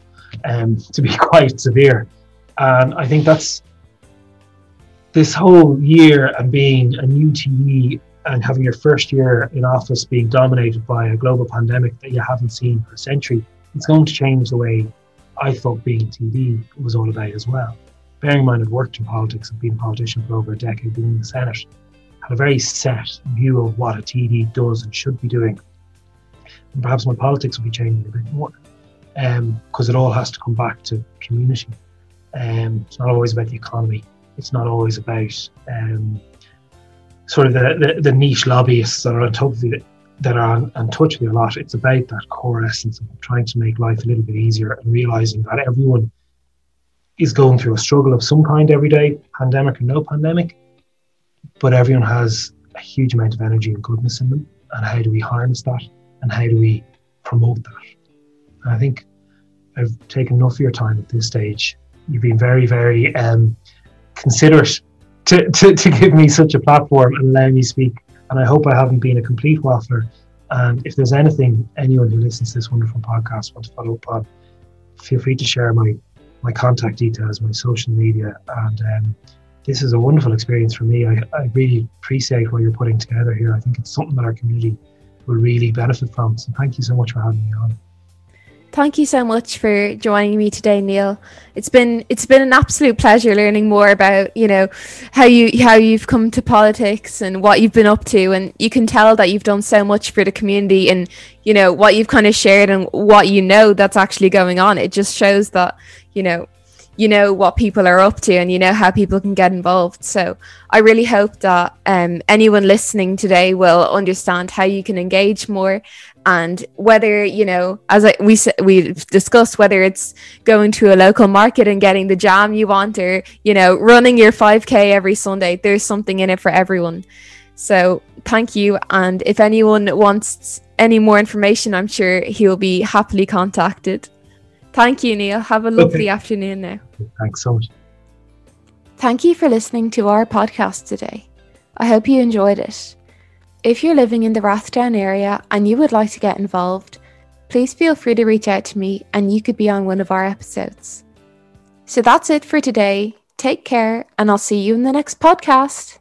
Speaker 2: um, to be quite severe. And I think that's this whole year and being a new TD and having your first year in office being dominated by a global pandemic that you haven't seen for a century, it's going to change the way I thought being TD was all about as well. Bearing in mind I've worked in politics, I've been a politician for over a decade, been in the Senate, had a very set view of what a TD does and should be doing. And perhaps my politics will be changing a bit more because um, it all has to come back to community. Um, it's not always about the economy. It's not always about um, sort of the, the, the, niche lobbyists that are on top of it, that are on, on touch with you a lot. It's about that core essence of trying to make life a little bit easier and realizing that everyone is going through a struggle of some kind every day, pandemic or no pandemic but everyone has a huge amount of energy and goodness in them. And how do we harness that? And how do we promote that? And I think I've taken enough of your time at this stage. You've been very, very um, considerate to, to, to give me such a platform and allow me speak. And I hope I haven't been a complete waffler. And if there's anything anyone who listens to this wonderful podcast wants to follow up on, feel free to share my my contact details, my social media, and um, this is a wonderful experience for me. I, I really appreciate what you're putting together here. I think it's something that our community will really benefit from. So thank you so much for having me on.
Speaker 1: Thank you so much for joining me today, Neale. It's been it's been an absolute pleasure learning more about you know how you how you've come to politics and what you've been up to, and you can tell that you've done so much for the community and you know what you've kind of shared and what you know that's actually going on. It just shows that you know you know what people are up to and you know how people can get involved. So I really hope that um, anyone listening today will understand how you can engage more and whether you know as I, we we discussed whether it's going to a local market and getting the jam you want or you know running your 5k every sunday. There's something in it for everyone. So thank you. And if anyone wants any more information i'm sure he'll be happily contacted. Thank you Neale. Have a lovely okay. afternoon now.
Speaker 2: Thanks so much.
Speaker 1: Thank you for listening to our podcast today. I hope you enjoyed it if you're living in the Rathdown area and you would like to get involved, please feel free to reach out to me and you could be on one of our episodes. So that's it for today. Take care, and I'll see you in the next podcast.